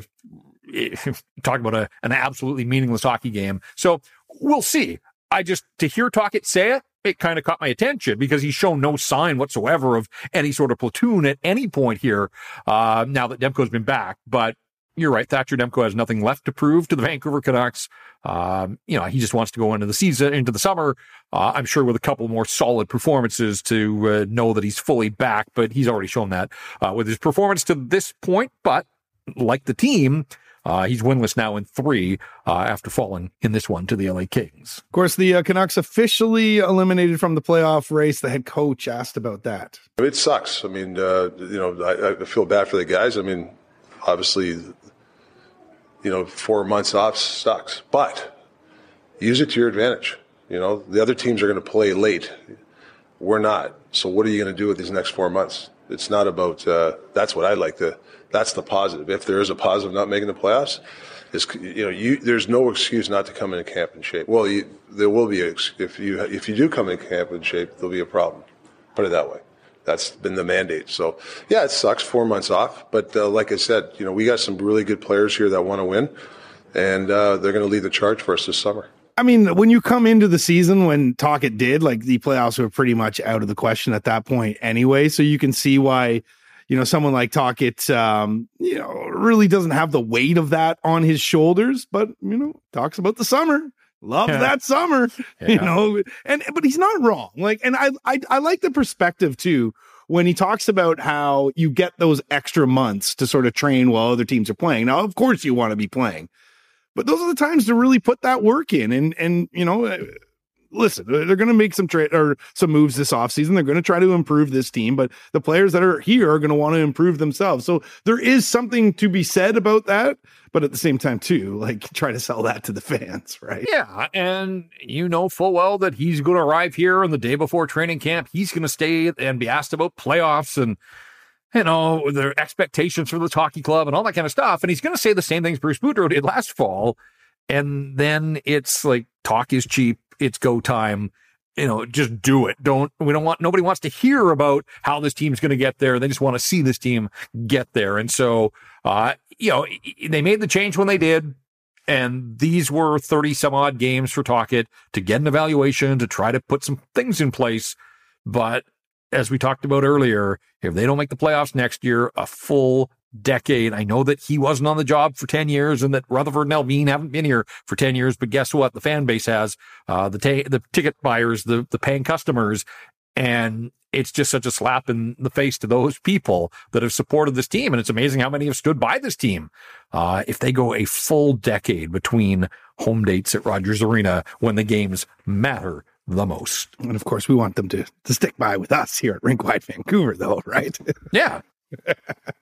talk about a, an absolutely meaningless hockey game. So we'll see. I just, to hear Tocchet say it, it kind of caught my attention because he's shown no sign whatsoever of any sort of platoon at any point here, uh, now that Demko's been back. But you're right. Thatcher Demko has nothing left to prove to the Vancouver Canucks. Um, you know, he just wants to go into the season, into the summer. Uh, I'm sure with a couple more solid performances to uh, know that he's fully back, but he's already shown that uh, with his performance to this point. But like the team, uh, he's winless now in three uh, after falling in this one to the LA Kings. Of course, the uh, Canucks officially eliminated from the playoff race. The head coach asked about that. It sucks. I mean, you know, I, I feel bad for the guys. I mean, obviously you know, four months off sucks. But use it to your advantage. You know, the other teams are going to play late. We're not. So what are you going to do with these next four months? It's not about. Uh, that's what I like to. That's the positive. If there is a positive not making the playoffs, is you know you there's no excuse not to come into camp in shape. Well, you, there will be a, if you if you do come in camp in shape, there'll be a problem. Put it that way that's been the mandate. So yeah, it sucks four months off, but uh, like I said, you know we got some really good players here that want to win, and uh, they're going to lead the charge for us this summer. I mean, when you come into the season when Tocchet did, like the playoffs were pretty much out of the question at that point anyway. So you can see why, you know, someone like Tocchet, um, you know, really doesn't have the weight of that on his shoulders, but, you know, talks about the summer yeah. that summer, yeah. you know, and but he's not wrong. Like, and I, I I like the perspective too when he talks about how you get those extra months to sort of train while other teams are playing. Now, of course, you want to be playing, but those are the times to really put that work in, and and you know. Listen, they're going to make some trade or some moves this offseason. They're going to try to improve this team, but the players that are here are going to want to improve themselves. So there is something to be said about that but at the same time too like try to sell that to the fans right? Yeah and you know full well that he's going to arrive here on the day before training camp. He's going to stay and be asked about playoffs and you know their expectations for the hockey club and all that kind of stuff. And he's going to say the same things bruce boudreau did last fall. And then it's like talk is cheap it's go time you know, just do it. Don't, we don't want, nobody wants to hear about how this team's going to get there. They just want to see this team get there. And so, uh, you know, they made the change when they did. And these were 30 some odd games for Tocchet to get an evaluation, to try to put some things in place. But as we talked about earlier, if they don't make the playoffs next year, a full decade. I know that he wasn't on the job for 10 years and that Rutherford and Allvin haven't been here for 10 years, but guess what? The fan base has, uh, the, ta- the ticket buyers, the, the paying customers. And it's just such a slap in the face to those people that have supported this team. And it's amazing how many have stood by this team. Uh, if they go a full decade between home dates at Rogers Arena when the games matter the most. And of course, we want them to, to stick by with us here at Rink Wide Vancouver, though, right? yeah.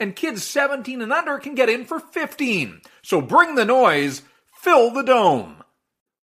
and kids 17 and under can get in for 15. So bring the noise, fill the dome.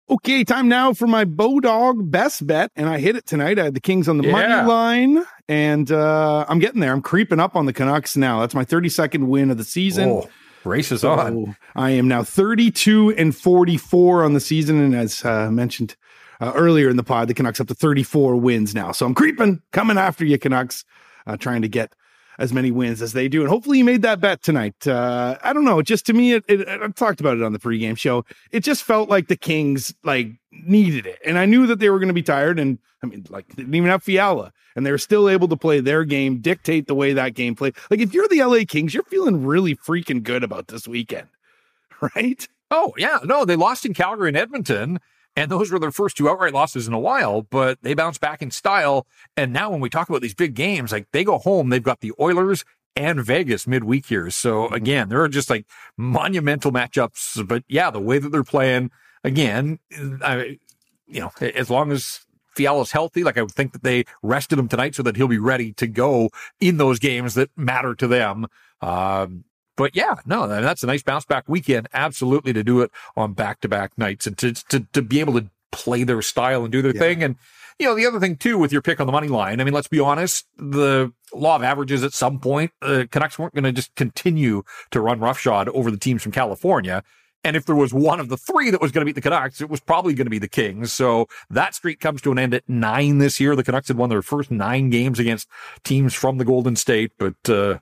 Okay, time now for my Bodog best bet, and I hit it tonight. I had the Kings on the Yeah. money line, and uh, I'm getting there. I'm creeping up on the Canucks now. That's my 32nd win of the season. Oh, race is on. I am now 32 and 44 on the season, and as uh, mentioned uh, earlier in the pod, the Canucks up to 34 wins now. So I'm creeping, coming after you, Canucks, uh, trying to get as many wins as they do. And hopefully you made that bet tonight. Uh, I don't know. Just to me, it, it, I talked about it on the pregame show. It just felt like the Kings like needed it. And I knew that they were going to be tired. And I mean, like they didn't even have Fiala and they were still able to play their game, dictate the way that game played. Like if you're the LA Kings, you're feeling really freaking good about this weekend, right? Oh, yeah. No, they lost in Calgary and Edmonton. And those were their first two outright losses in a while, but they bounced back in style. And now when we talk about these big games, like they go home, they've got the Oilers and Vegas midweek here. So again, there are just like monumental matchups. But yeah, the way that they're playing, again, I, you know, as long as Fiala's healthy, like I would think that they rested him tonight so that he'll be ready to go in those games that matter to them. Um, but yeah, no, that's a nice bounce back weekend. Absolutely to do it on back to back nights and to, to, to be able to play their style and do their yeah. thing. And, you know, the other thing too with your pick on the money line, I mean, let's be honest, the law of averages at some point, uh, Canucks weren't going to just continue to run roughshod over the teams from California. And if there was one of the three that was going to beat the Canucks, it was probably going to be the Kings. So that streak comes to an end at nine this year. The Canucks had won their first nine games against teams from the Golden State, but, uh,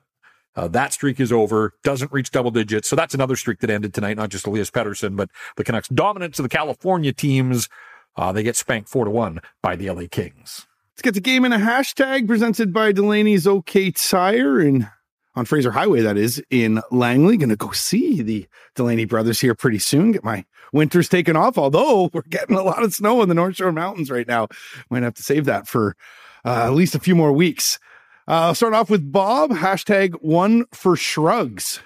uh, that streak is over, doesn't reach double digits. So that's another streak that ended tonight, not just Elias Pettersson, but the Canucks dominance of the California teams. Uh, they get spanked four to one by the LA Kings. Let's get the game in a hashtag presented by Delaney's OK Tire and on Fraser Highway, that is in Langley. Gonna go see the Delaney brothers here pretty soon. Get my winters taken off, although we're getting a lot of snow in the North Shore Mountains right now. Might have to save that for uh, at least a few more weeks. Uh, I'll start off with Bob. Hashtag one for shrugs.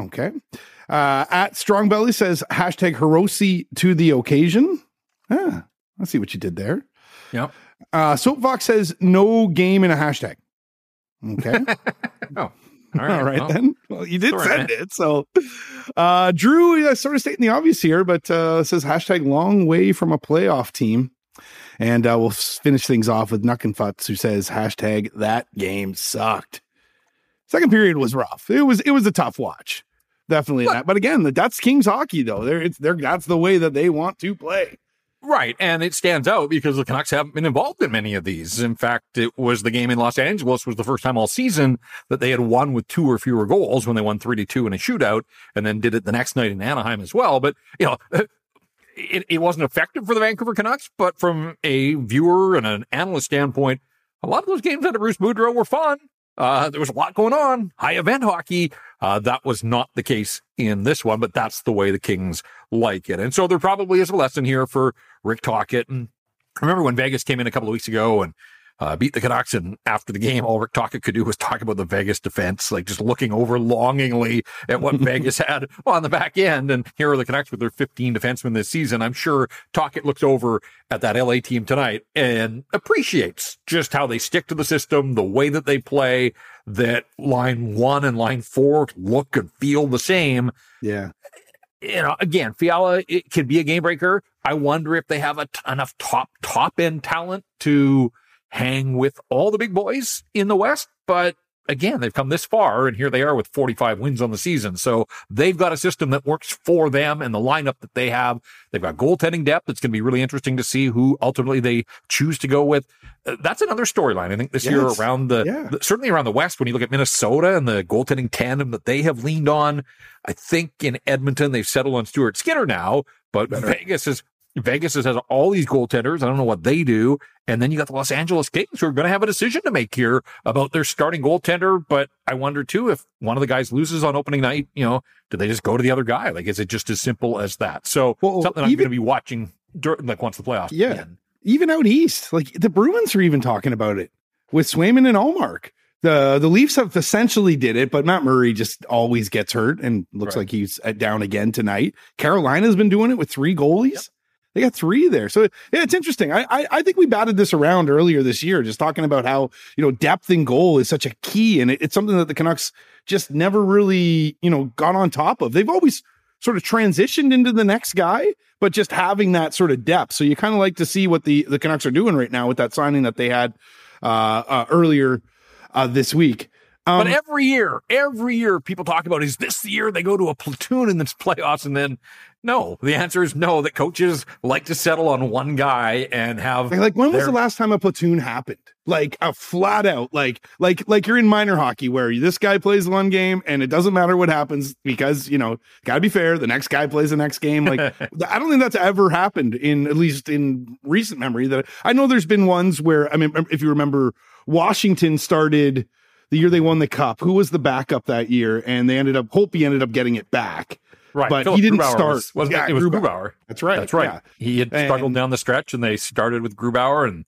Okay. Uh, at Strong Belly says hashtag Hirose to the occasion. Ah, I see what you did there. Yep. Uh, Soapbox says no game in a hashtag. Okay. oh. All right, All right well, then. Well, you did send it. So, uh, Drew, uh, sort of stating the obvious here, but uh, says hashtag long way from a playoff team. And uh, we'll finish things off with Nuckenfutz, who says hashtag that game sucked. Second period was rough. It was it was a tough watch, definitely. But, but again, that's Kings hockey though. They're, it's, they're, that's the way that they want to play. Right. And it stands out because the Canucks haven't been involved in many of these. In fact, it was the game in Los Angeles was the first time all season that they had won with two or fewer goals when they won 3 to 2 in a shootout and then did it the next night in Anaheim as well. But, you know, it, it wasn't effective for the Vancouver Canucks, but from a viewer and an analyst standpoint, a lot of those games under Bruce Boudreau were fun. Uh, there was a lot going on, high event hockey. Uh, that was not the case in this one, but that's the way the Kings like it. And so there probably is a lesson here for Rick Tocchet. And remember when Vegas came in a couple of weeks ago and uh, beat the Canucks. And after the game, all Rick Tocchet could do was talk about the Vegas defense, like just looking over longingly at what Vegas had on the back end. And here are the Canucks with their 15 defensemen this season. I'm sure Tocchet looks over at that LA team tonight and appreciates just how they stick to the system, the way that they play, that line one and line four look and feel the same. Yeah. You know, again, Fiala, it could be a game breaker. I wonder if they have a t- enough top, top end talent to, hang with all the big boys in the West, but again, they've come this far and here they are with 45 wins on the season. So they've got a system that works for them and the lineup that they have. They've got goaltending depth. It's going to be really interesting to see who ultimately they choose to go with. Uh, that's another storyline. I think this yes. year around the, yeah. the, certainly around the West, when you look at Minnesota and the goaltending tandem that they have leaned on, I think in Edmonton, they've settled on Stuart Skinner now, but Better. Vegas is Vegas has all these goaltenders. I don't know what they do. And then you got the Los Angeles Kings who are going to have a decision to make here about their starting goaltender. But I wonder too, if one of the guys loses on opening night, you know, do they just go to the other guy? Like, is it just as simple as that? So well, something I'm going to be watching during, like once the playoffs. Yeah. Begin. Even out East, like the Bruins are even talking about it with Swayman and Ullmark. The the Leafs have essentially did it, but Matt Murray just always gets hurt and looks right. like he's uh, down again tonight. Carolina's been doing it with three goalies. Yep. They got three there. So yeah, it's interesting. I, I, I think we batted this around earlier this year, just talking about how, you know, depth in goal is such a key. And it, it's something that the Canucks just never really, you know, got on top of. They've always sort of transitioned into the next guy, but just having that sort of depth. So you kind of like to see what the, the Canucks are doing right now with that signing that they had uh, uh earlier uh, this week. Um, but every year, every year, people talk about is this the year they go to a platoon in the playoffs? And then, no, the answer is no. That coaches like to settle on one guy and have like when was the last time a platoon happened? Like a flat out, like like like you're in minor hockey where this guy plays one game and it doesn't matter what happens because you know gotta be fair. The next guy plays the next game. Like I don't think that's ever happened in at least in recent memory. That I know there's been ones where I mean, if you remember, Washington started the year they won the cup. Who was the backup that year? And they ended up Holtby ended up getting it back. right. but Philipp he didn't Grubauer start. Was, wasn't Yeah, it? was Grubauer. Grubauer. That's right. That's right. Yeah. He had And- struggled down the stretch, and they started with Grubauer, and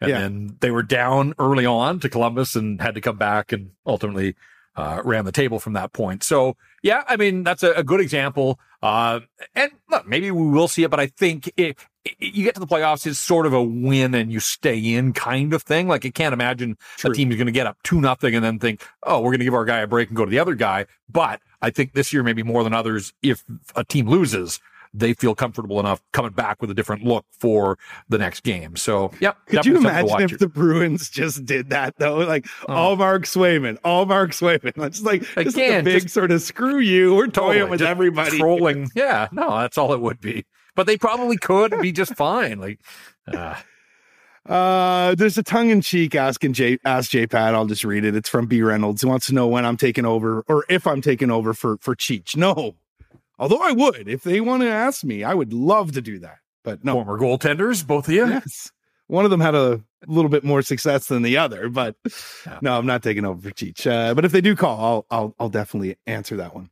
and Yeah. then they were down early on to Columbus, and had to come back, and ultimately uh, ran the table from that point. So yeah, I mean that's a, a good example. Uh, and look, maybe we will see it, but I think if you get to the playoffs, it's sort of a win and you stay in kind of thing. Like I can't imagine True. a team is going to get up two nothing and then think, oh, we're going to give our guy a break and go to the other guy. But I think this year, maybe more than others, if a team loses, they feel comfortable enough coming back with a different look for the next game. So, yeah. Could you definitely something to imagine if the Bruins just did that though? Like Oh. Ullmark Swayman, Ullmark Swayman. It's like this is a Again, big just- sort of screw you. We're toying Totally, with just everybody. trolling. Yeah, no, that's all it would be. But they probably could be just fine. Like, uh, Uh, there's a tongue in cheek asking J ask J Pat. I'll just read it. It's from B Reynolds. He wants to know when I'm taking over or if I'm taking over for for Cheech. No, although I would if they want to ask me, I would love to do that. But no, former goaltenders, both of you. yes, one of them had a little bit more success than the other. But Yeah. no, I'm not taking over for Cheech. Uh, but if they do call, I'll I'll I'll definitely answer that one.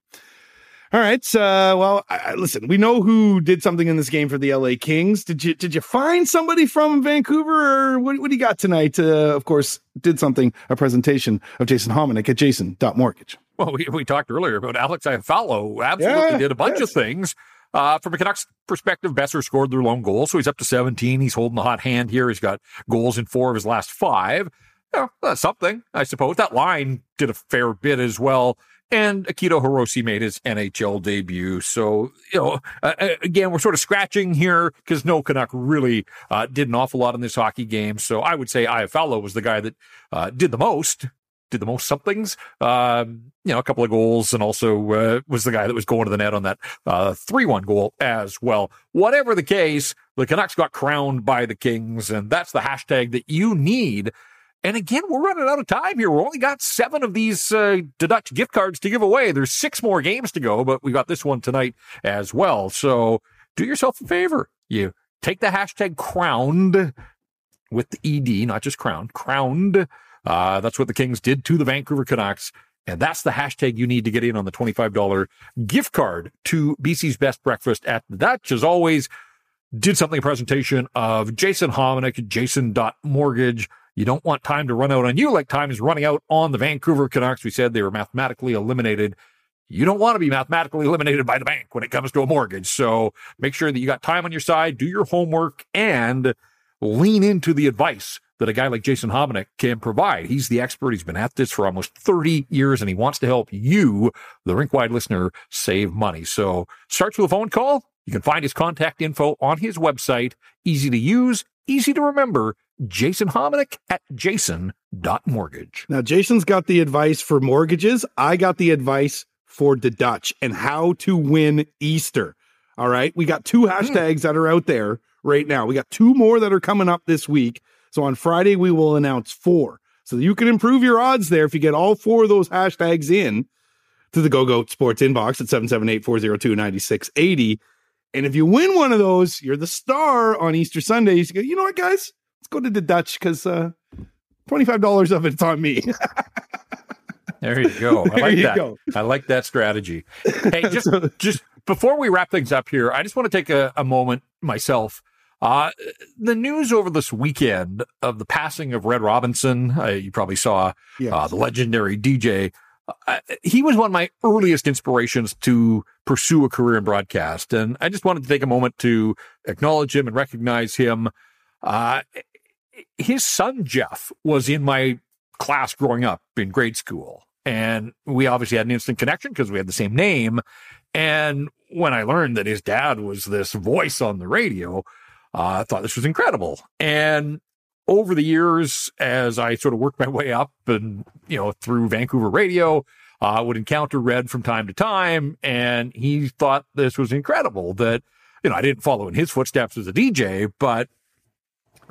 All right. Uh, well, I, listen, we know who did something in this game for the LA Kings. Did you did you find somebody from Vancouver or what, what do you got tonight? Uh, of course, did something, a presentation of Jason Hominick at jason.mortgage. Well, we, we talked earlier about Alex Iafallo. Absolutely Yeah, did a bunch yes. of things. Uh, from a Canucks perspective, Boeser scored their lone goal, so he's up to 17. He's holding the hot hand here. He's got goals in four of his last five. Yeah, that's something, I suppose. That line did a fair bit as well. And Akito Hirose made his NHL debut. So, you know, uh, uh, again, we're sort of scratching here because no Canuck really uh, did an awful lot in this hockey game. So I would say Iafallo was the guy that uh, did the most did the most somethings. Um, you know, a couple of goals, and also uh, was the guy that was going to the net on that uh, three-one goal as well. Whatever the case, the Canucks got crowned by the Kings, and that's the hashtag that you need. And again, we're running out of time here. We've only got seven of these uh, Dutch gift cards to give away. There's six more games to go, but we got this one tonight as well. So do yourself a favor. You take the hashtag crowned with the ED, not just crowned, crowned. Uh, that's what the Kings did to the Vancouver Canucks. And that's the hashtag you need to get in on the $25 gift card to BC's Best Breakfast at the Dutch. As always, did something a presentation of Jason Hominick, jason.mortgage. You don't want time to run out on you like time is running out on the Vancouver Canucks. We said they were mathematically eliminated. You don't want to be mathematically eliminated by the bank when it comes to a mortgage. So make sure that you got time on your side, do your homework, and lean into the advice that a guy like Jason Hominick can provide. He's the expert. He's been at this for almost 30 years and he wants to help you, the rink wide listener, save money. So starts with a phone call. You can find his contact info on his website. Easy to use, easy to remember. Jason Hominick at jason.mortgage. Now, Jason's got the advice for mortgages. I got the advice for the Dutch and how to win Easter. All right. We got two hmm. hashtags that are out there right now. We got two more that are coming up this week. So on Friday, we will announce four. So you can improve your odds there if you get all four of those hashtags in to the Go Go Sports inbox at 778 402 9680. And if you win one of those, you're the star on Easter Sunday. You go, you know what, guys? Let's go to the Dutch because uh, $25 of it's on me. There you go. I There like you that. go. I like that strategy. Hey, just just before we wrap things up here, I just want to take a, a moment myself. Uh, the news over this weekend of the passing of Red Robinson, uh, you probably saw Yes. uh, the legendary DJ. Uh, he was one of my earliest inspirations to pursue a career in broadcast. And I just wanted to take a moment to acknowledge him and recognize him. Uh, his son, Jeff, was in my class growing up in grade school. And we obviously had an instant connection because we had the same name. And when I learned that his dad was this voice on the radio, uh, I thought this was incredible. And over the years, as I sort of worked my way up and, you know, through Vancouver radio, I uh, would encounter Red from time to time. And he thought this was incredible that, you know, I didn't follow in his footsteps as a DJ, but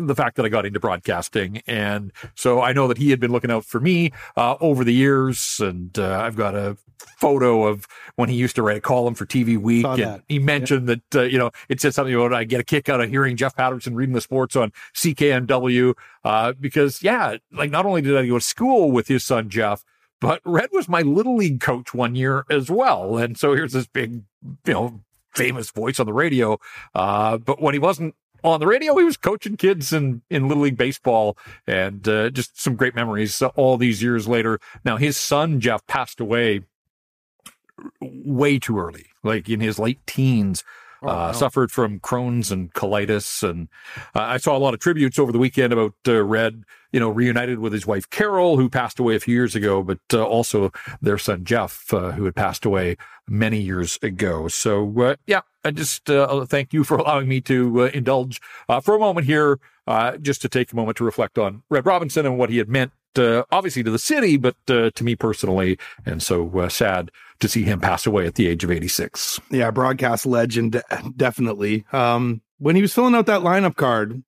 the fact that I got into broadcasting. And so I know that he had been looking out for me uh, over the years. And uh, I've got a photo of when he used to write a column for TV Week. And he mentioned yep. that, uh, you know, it said something about I get a kick out of hearing Jeff Patterson reading the sports on CKNW. Uh, because, yeah, like not only did I go to school with his son, Jeff, but Red was my little league coach one year as well. And so here's this big, you know, famous voice on the radio. Uh, but when he wasn't on the radio. He was coaching kids in, in Little League Baseball and uh, just some great memories all these years later. Now, his son, Jeff, passed away way too early, like in his late teens. Oh, uh. Suffered from Crohn's and colitis, and uh, I saw a lot of tributes over the weekend about uh, Red you know, reunited with his wife Carol, who passed away a few years ago, but uh, also their son Jeff, uh, who had passed away many years ago. So, uh, yeah, I just uh, thank you for allowing me to uh, indulge uh, for a moment here, just to take a moment to reflect on Red Robinson and what he had meant, obviously to the city, but to me personally. And so sad to see him pass away at the age of 86. Yeah, broadcast legend, definitely. Um, when he was filling out that lineup card,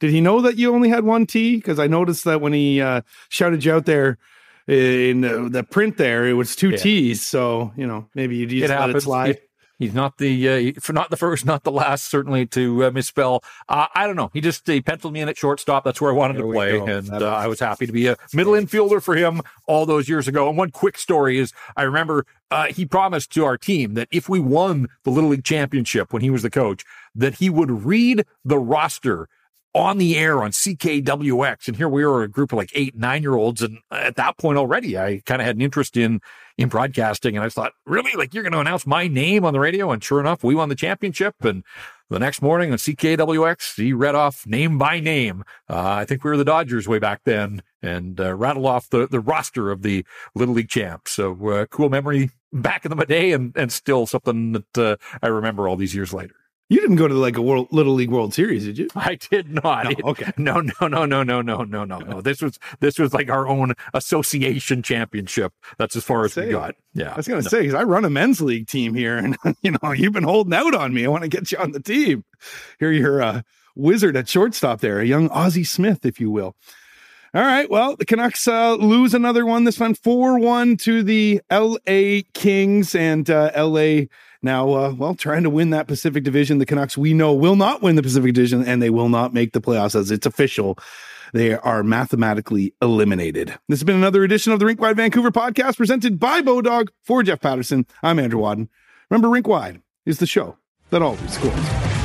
did he know that you only had one T? Because I noticed that when he uh, shouted you out there in the, the print there, it was two yeah. T's. So you know maybe you just it let happens. it slide. He's not the uh, not the first, not the last, certainly to uh, misspell. Uh, I don't know. He just he penciled me in at shortstop. That's where I wanted there to play, and uh, I was happy to be a middle infielder for him all those years ago. And one quick story is I remember uh, he promised to our team that if we won the Little League championship when he was the coach, that he would read the roster on the air on CKWX. And here we were a group of like eight, nine year olds. And at that point already, I kind of had an interest in, in broadcasting. And I thought, really? Like you're going to announce my name on the radio? And sure enough, we won the championship. And the next morning on CKWX, he read off name by name. Uh, I think we were the Dodgers way back then and uh, rattled off the, the roster of the Little League champs. So uh, cool memory back in the day and, and still something that uh, I remember all these years later. You didn't go to like a World Little League World Series, did you? I did not. No, okay. No, no, no, no, no, no, no, no, no. This was this was like our own association championship. That's as far as say, we got. Yeah. I was gonna no. say because I run a men's league team here, and you know you've been holding out on me. I want to get you on the team. Here you're a wizard at shortstop there, a young Ozzie Smith, if you will. All right. Well, the Canucks uh, lose another one. This one 4 1 to the LA Kings and uh, LA now, uh, well, trying to win that Pacific Division, the Canucks we know will not win the Pacific Division and they will not make the playoffs as it's official. They are mathematically eliminated. This has been another edition of the Rink Wide Vancouver podcast presented by Bodog for Jeff Patterson. I'm Andrew Wadden. Remember, Rink Wide is the show that always scores.